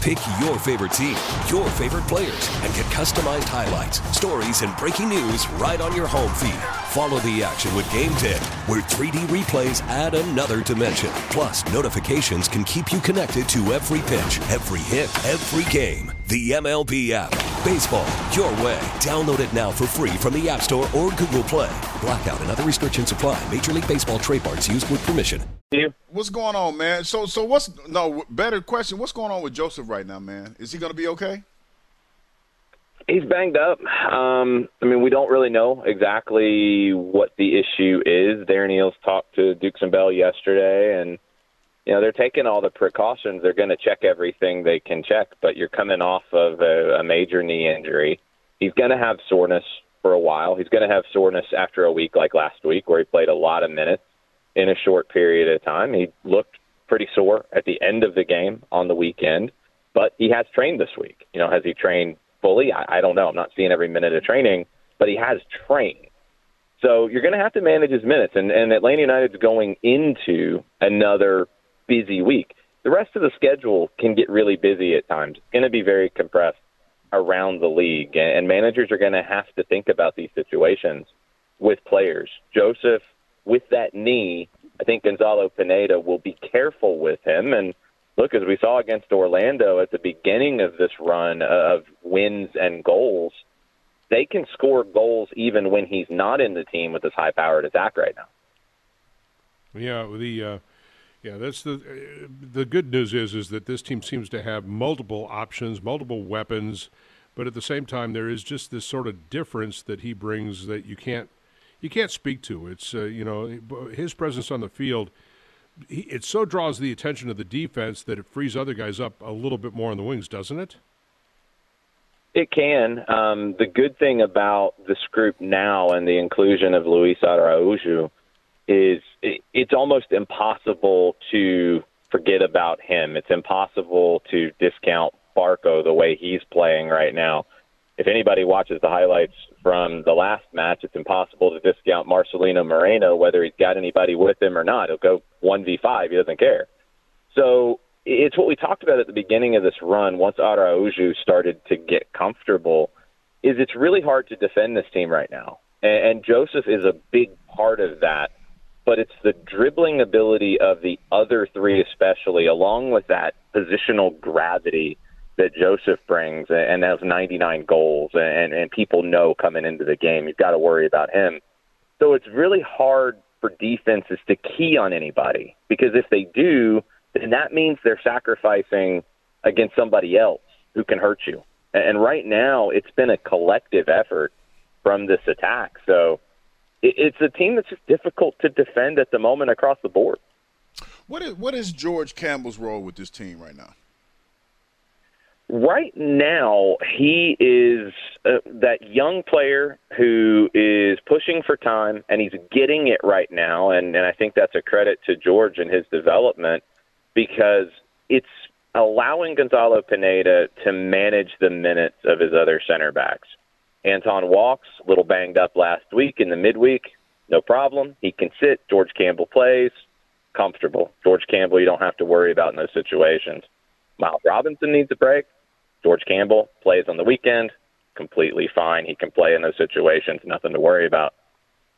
Pick your favorite team, your favorite players, and get customized highlights, stories, and breaking news right on your home feed. Follow the action with Game Day, where 3D replays add another dimension. Plus, notifications can keep you connected to every pitch, every hit, every game. The MLB app. Baseball, your way. Download it now for free from the App Store or Google Play. Blackout and other restrictions apply. Major League Baseball trademarks used with permission. What's going on, man? So, so what's no better question? What's going on with Josef right now, man? Is he going to be okay? He's banged up. Um, I mean, we don't really know exactly what the issue is. Darren Eales talked to Dukes and Bell yesterday, and you know they're taking all the precautions. They're going to check everything they can check, but you're coming off of a, a major knee injury. He's going to have soreness for a while. He's going to have soreness after a week like last week, where he played a lot of minutes in a short period of time. He looked pretty sore at the end of the game on the weekend, but he has trained this week. You know, has he trained fully? I, I don't know. I'm not seeing every minute of training, but he has trained. So you're going to have to manage his minutes, and, and Atlanta United's going into another busy week. The rest of the schedule can get really busy at times. It's going to be very compressed around the league, and managers are going to have to think about these situations with players. Josef with that knee, I think Gonzalo Pineda will be careful with him. And look, as we saw against Orlando at the beginning of this run of wins and goals, they can score goals even when he's not in the team with this high-powered attack right now. Yeah, the uh, yeah, that's the the good news is is that this team seems to have multiple options, multiple weapons, but at the same time there is just this sort of difference that he brings that you can't you can't speak to. It's uh, you know his presence on the field. He, it so draws the attention of the defense that it frees other guys up a little bit more on the wings, doesn't it? It can. Um, the good thing about this group now and the inclusion of Luis Araujo is it, it's almost impossible to forget about him. It's impossible to discount Barco the way he's playing right now if anybody watches the highlights from the last match, it's impossible to discount Marcelino Moreno, whether he's got anybody with him or not. He'll go 1v5. He doesn't care. So it's what we talked about at the beginning of this run. Once Araujo started to get comfortable, is it's really hard to defend this team right now. And, and Josef is a big part of that. But it's the dribbling ability of the other three, especially, along with that positional gravity – that Josef brings and has 99 goals and, and people know coming into the game, you've got to worry about him. So it's really hard for defenses to key on anybody because if they do, then that means they're sacrificing against somebody else who can hurt you. And right now, it's been a collective effort from this attack. So it's a team that's just difficult to defend at the moment across the board. What is what is George Campbell's role with this team right now? right now he is uh, that young player who is pushing for time and he's getting it right now and and I think that's a credit to George and his development because it's allowing Gonzalo Pineda to manage the minutes of his other center backs. Anton Walkes, a little banged up last week in the midweek, no problem. He can sit. George Campbell plays, comfortable. George Campbell, you don't have to worry about in those situations. Miles Robinson needs a break. George Campbell plays on the weekend, completely fine. He can play in those situations, nothing to worry about.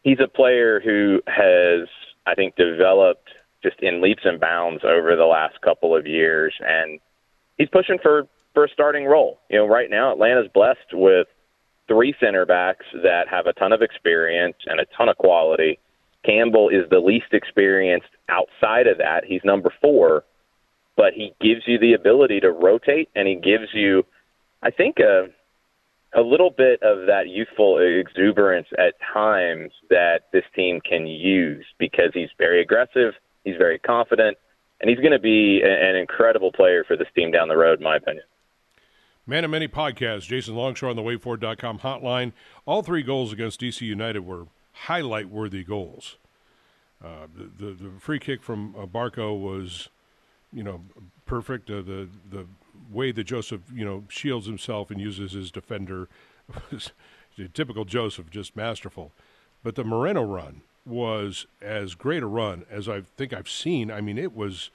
He's a player who has, I think, developed just in leaps and bounds over the last couple of years, and he's pushing for for a starting role. You know, right now Atlanta's blessed with three center backs that have a ton of experience and a ton of quality. Campbell is the least experienced outside of that. He's number four, but he gives you the ability to rotate and he gives you, I think, a, a little bit of that youthful exuberance at times that this team can use because he's very aggressive. He's very confident, and he's going to be an incredible player for this team down the road, in my opinion. Man of Many Podcasts, Jason Longshore on the WadeFord.com hotline. All three goals against DC United were highlight worthy goals. Uh, the, the, the free kick from uh, Barco was, you know, perfect. Uh, the the way that Josef, you know, shields himself and uses his defender was typical Josef, just masterful. But the Moreno run was as great a run as I think I've seen. I mean, it was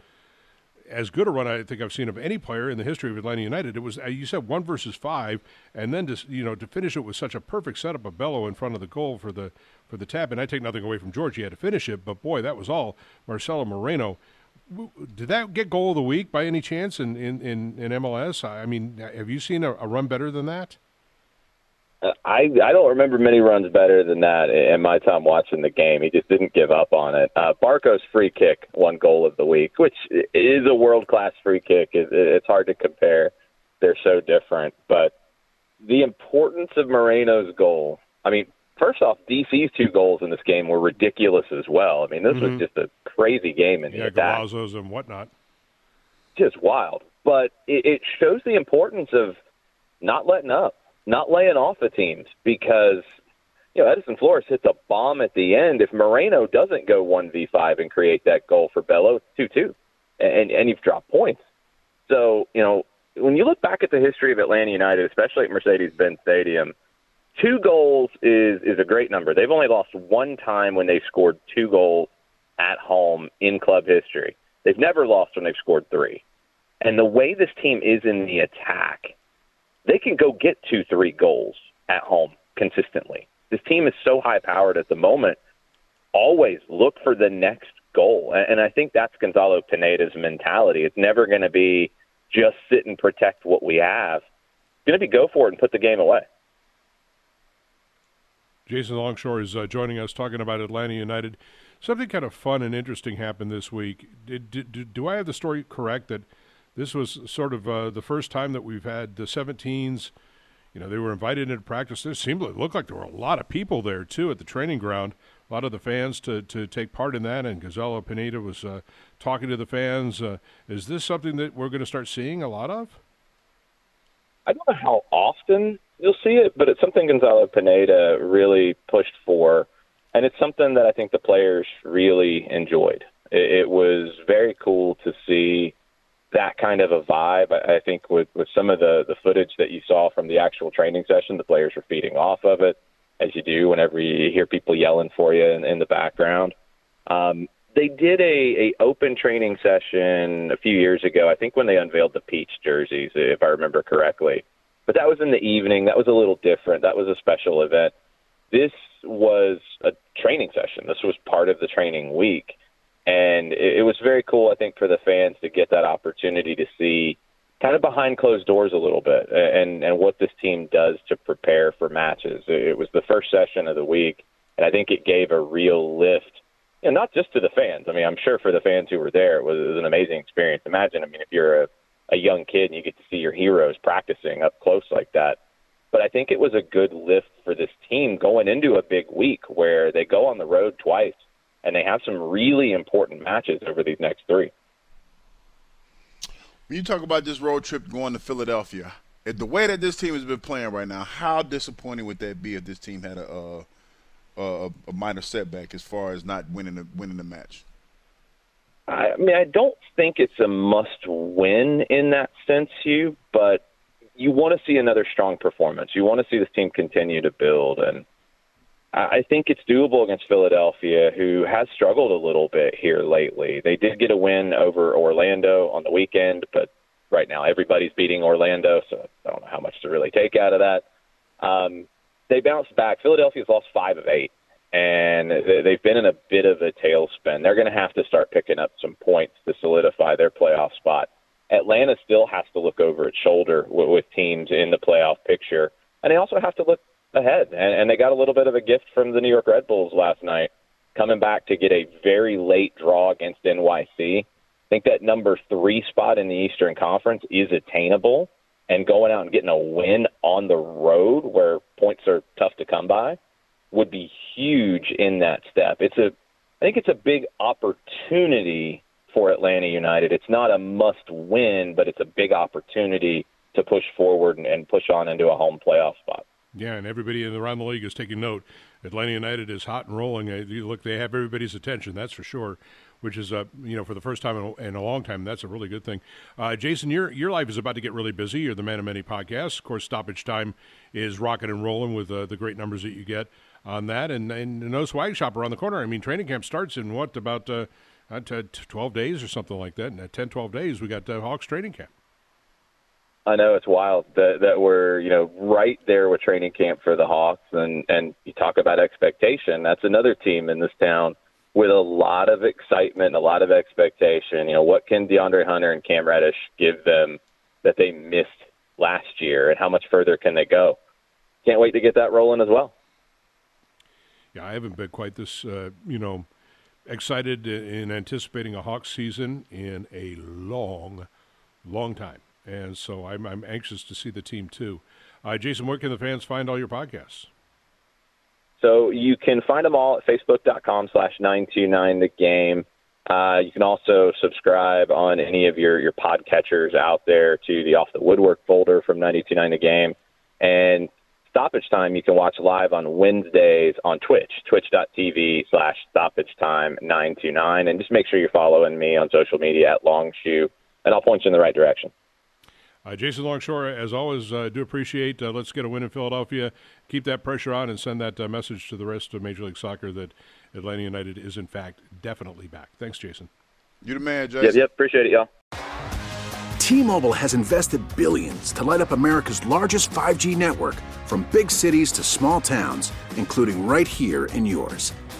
as good a run I think I've seen of any player in the history of Atlanta United. It was uh, you said one versus five, and then to you know to finish it with such a perfect setup of Bello in front of the goal for the for the tap. And I take nothing away from George; he had to finish it, but boy, that was all Marcelo Moreno. Did that get goal of the week by any chance in in in, in MLS? I mean, have you seen a, a run better than that? I I don't remember many runs better than that in my time watching the game. He just didn't give up on it. Uh, Barco's free kick won goal of the week, which is a world class free kick. It, it's hard to compare; they're so different. But the importance of Moreno's goal. I mean, first off, DC's two goals in this game were ridiculous as well. I mean, this mm-hmm. was just a crazy game in yeah, the attack. Golazzos and whatnot. Just wild. But it, it shows the importance of not letting up not laying off the teams because you know Edison Flores hits a bomb at the end. If Moreno doesn't go one v five and create that goal for Bello, two two, and and you've dropped points. So you know when you look back at the history of Atlanta United, especially at Mercedes-Benz Stadium, two goals is is a great number. They've only lost one time when they scored two goals at home in club history. They've never lost when they've scored three. And the way this team is in the attack, they can go get two, three goals at home consistently. This team is so high powered at the moment. Always look for the next goal. And I think that's Gonzalo Pineda's mentality. It's never going to be just sit and protect what we have. It's going to be go for it and put the game away. Jason Longshore is uh, joining us talking about Atlanta United. Something kind of fun and interesting happened this week. Did, did, do I have the story correct that this was sort of uh, the first time that we've had the 17s. You know, they were invited into practice. It seemed to look like there were a lot of people there too at the training ground. A lot of the fans to, to take part in that, and Gonzalo Pineda was uh, talking to the fans. Uh, is this something that we're going to start seeing a lot of? I don't know how often you'll see it, but it's something Gonzalo Pineda really pushed for, and it's something that I think the players really enjoyed. It, it was very cool to see that kind of a vibe. I think with with some of the the footage that you saw from the actual training session, the players were feeding off of it, as you do whenever you hear people yelling for you in, in the background. Um, they did a, a open training session a few years ago. I think when they unveiled the peach jerseys, if I remember correctly. But that was in the evening. That was a little different. That was a special event. This was a training session. This was part of the training week and it, it was very cool. I think for the fans to get that opportunity to see kind of behind closed doors a little bit and and what this team does to prepare for matches. It was the first session of the week, and I think it gave a real lift, and not just to the fans. I mean, I'm sure for the fans who were there, it was, it was an amazing experience. Imagine, I mean, if you're a, a young kid and you get to see your heroes practicing up close like that. But I think it was a good lift for this team going into a big week where they go on the road twice and they have some really important matches over these next three. When you talk about this road trip going to Philadelphia, the way that this team has been playing right now, how disappointing would that be if this team had a a, a minor setback as far as not winning the winning the match? I mean, I don't think it's a must-win in that sense, Hugh, but you want to see another strong performance. You want to see this team continue to build, and I think it's doable against Philadelphia, who has struggled a little bit here lately. They did get a win over Orlando on the weekend, but right now everybody's beating Orlando, so I don't know how much to really take out of that. Um, they bounced back. Philadelphia's lost five of eight, and they've been in a bit of a tailspin. They're going to have to start picking up some points to solidify their playoff spot. Atlanta still has to look over its shoulder with, with teams in the playoff picture, and they also have to look ahead. And, and they got a little bit of a gift from the New York Red Bulls last night, coming back to get a very late draw against NYC. I think that number three spot in the Eastern Conference is attainable, and going out and getting a win on the road where points are tough to come by would be huge in that step. It's a I think it's a big opportunity for Atlanta United. It's not a must win, but it's a big opportunity to push forward and, and push on into a home playoff spot. Yeah, and everybody around the league is taking note. Atlanta United is hot and rolling. Uh, look, they have everybody's attention, that's for sure. Which is, uh, you know, for the first time in a, in a long time, that's a really good thing. Uh, Jason, your your life is about to get really busy. You're the man of many podcasts. Of course, stoppage time is rocking and rolling with uh, the great numbers that you get on that, and and no swag shop around the corner. I mean, training camp starts in what about uh, uh, 12 days or something like that. And 10, 12 days, we got Hawks training camp. I know it's wild that that we're you know right there with training camp for the Hawks, and and you talk about expectation. That's another team in this town with a lot of excitement, a lot of expectation. You know, what can DeAndre Hunter and Cam Reddish give them that they missed last year, and how much further can they go? Can't wait to get that rolling as well. Yeah, I haven't been quite this, uh, you know, excited in anticipating a Hawks season in a long, long time and so I'm, I'm anxious to see the team too. Uh, Jason, where can the fans find all your podcasts? So you can find them all at facebook.com slash 929 the game. Uh, you can also subscribe on any of your, your podcatchers out there to the Off the Woodwork folder from 929 the game. And stoppage time you can watch live on Wednesdays on Twitch, twitch.tv slash stoppage time 929. And just make sure you're following me on social media at Longshoe, and I'll point you in the right direction. Uh, Jason Longshore, as always, uh, do appreciate. Uh, let's get a win in Philadelphia. Keep that pressure on and send that uh, message to the rest of Major League Soccer that Atlanta United is, in fact, definitely back. Thanks, Jason. You the man, Jason. Yep, yep. Appreciate it, y'all. T-Mobile has invested billions to light up America's largest 5G network from big cities to small towns, including right here in yours.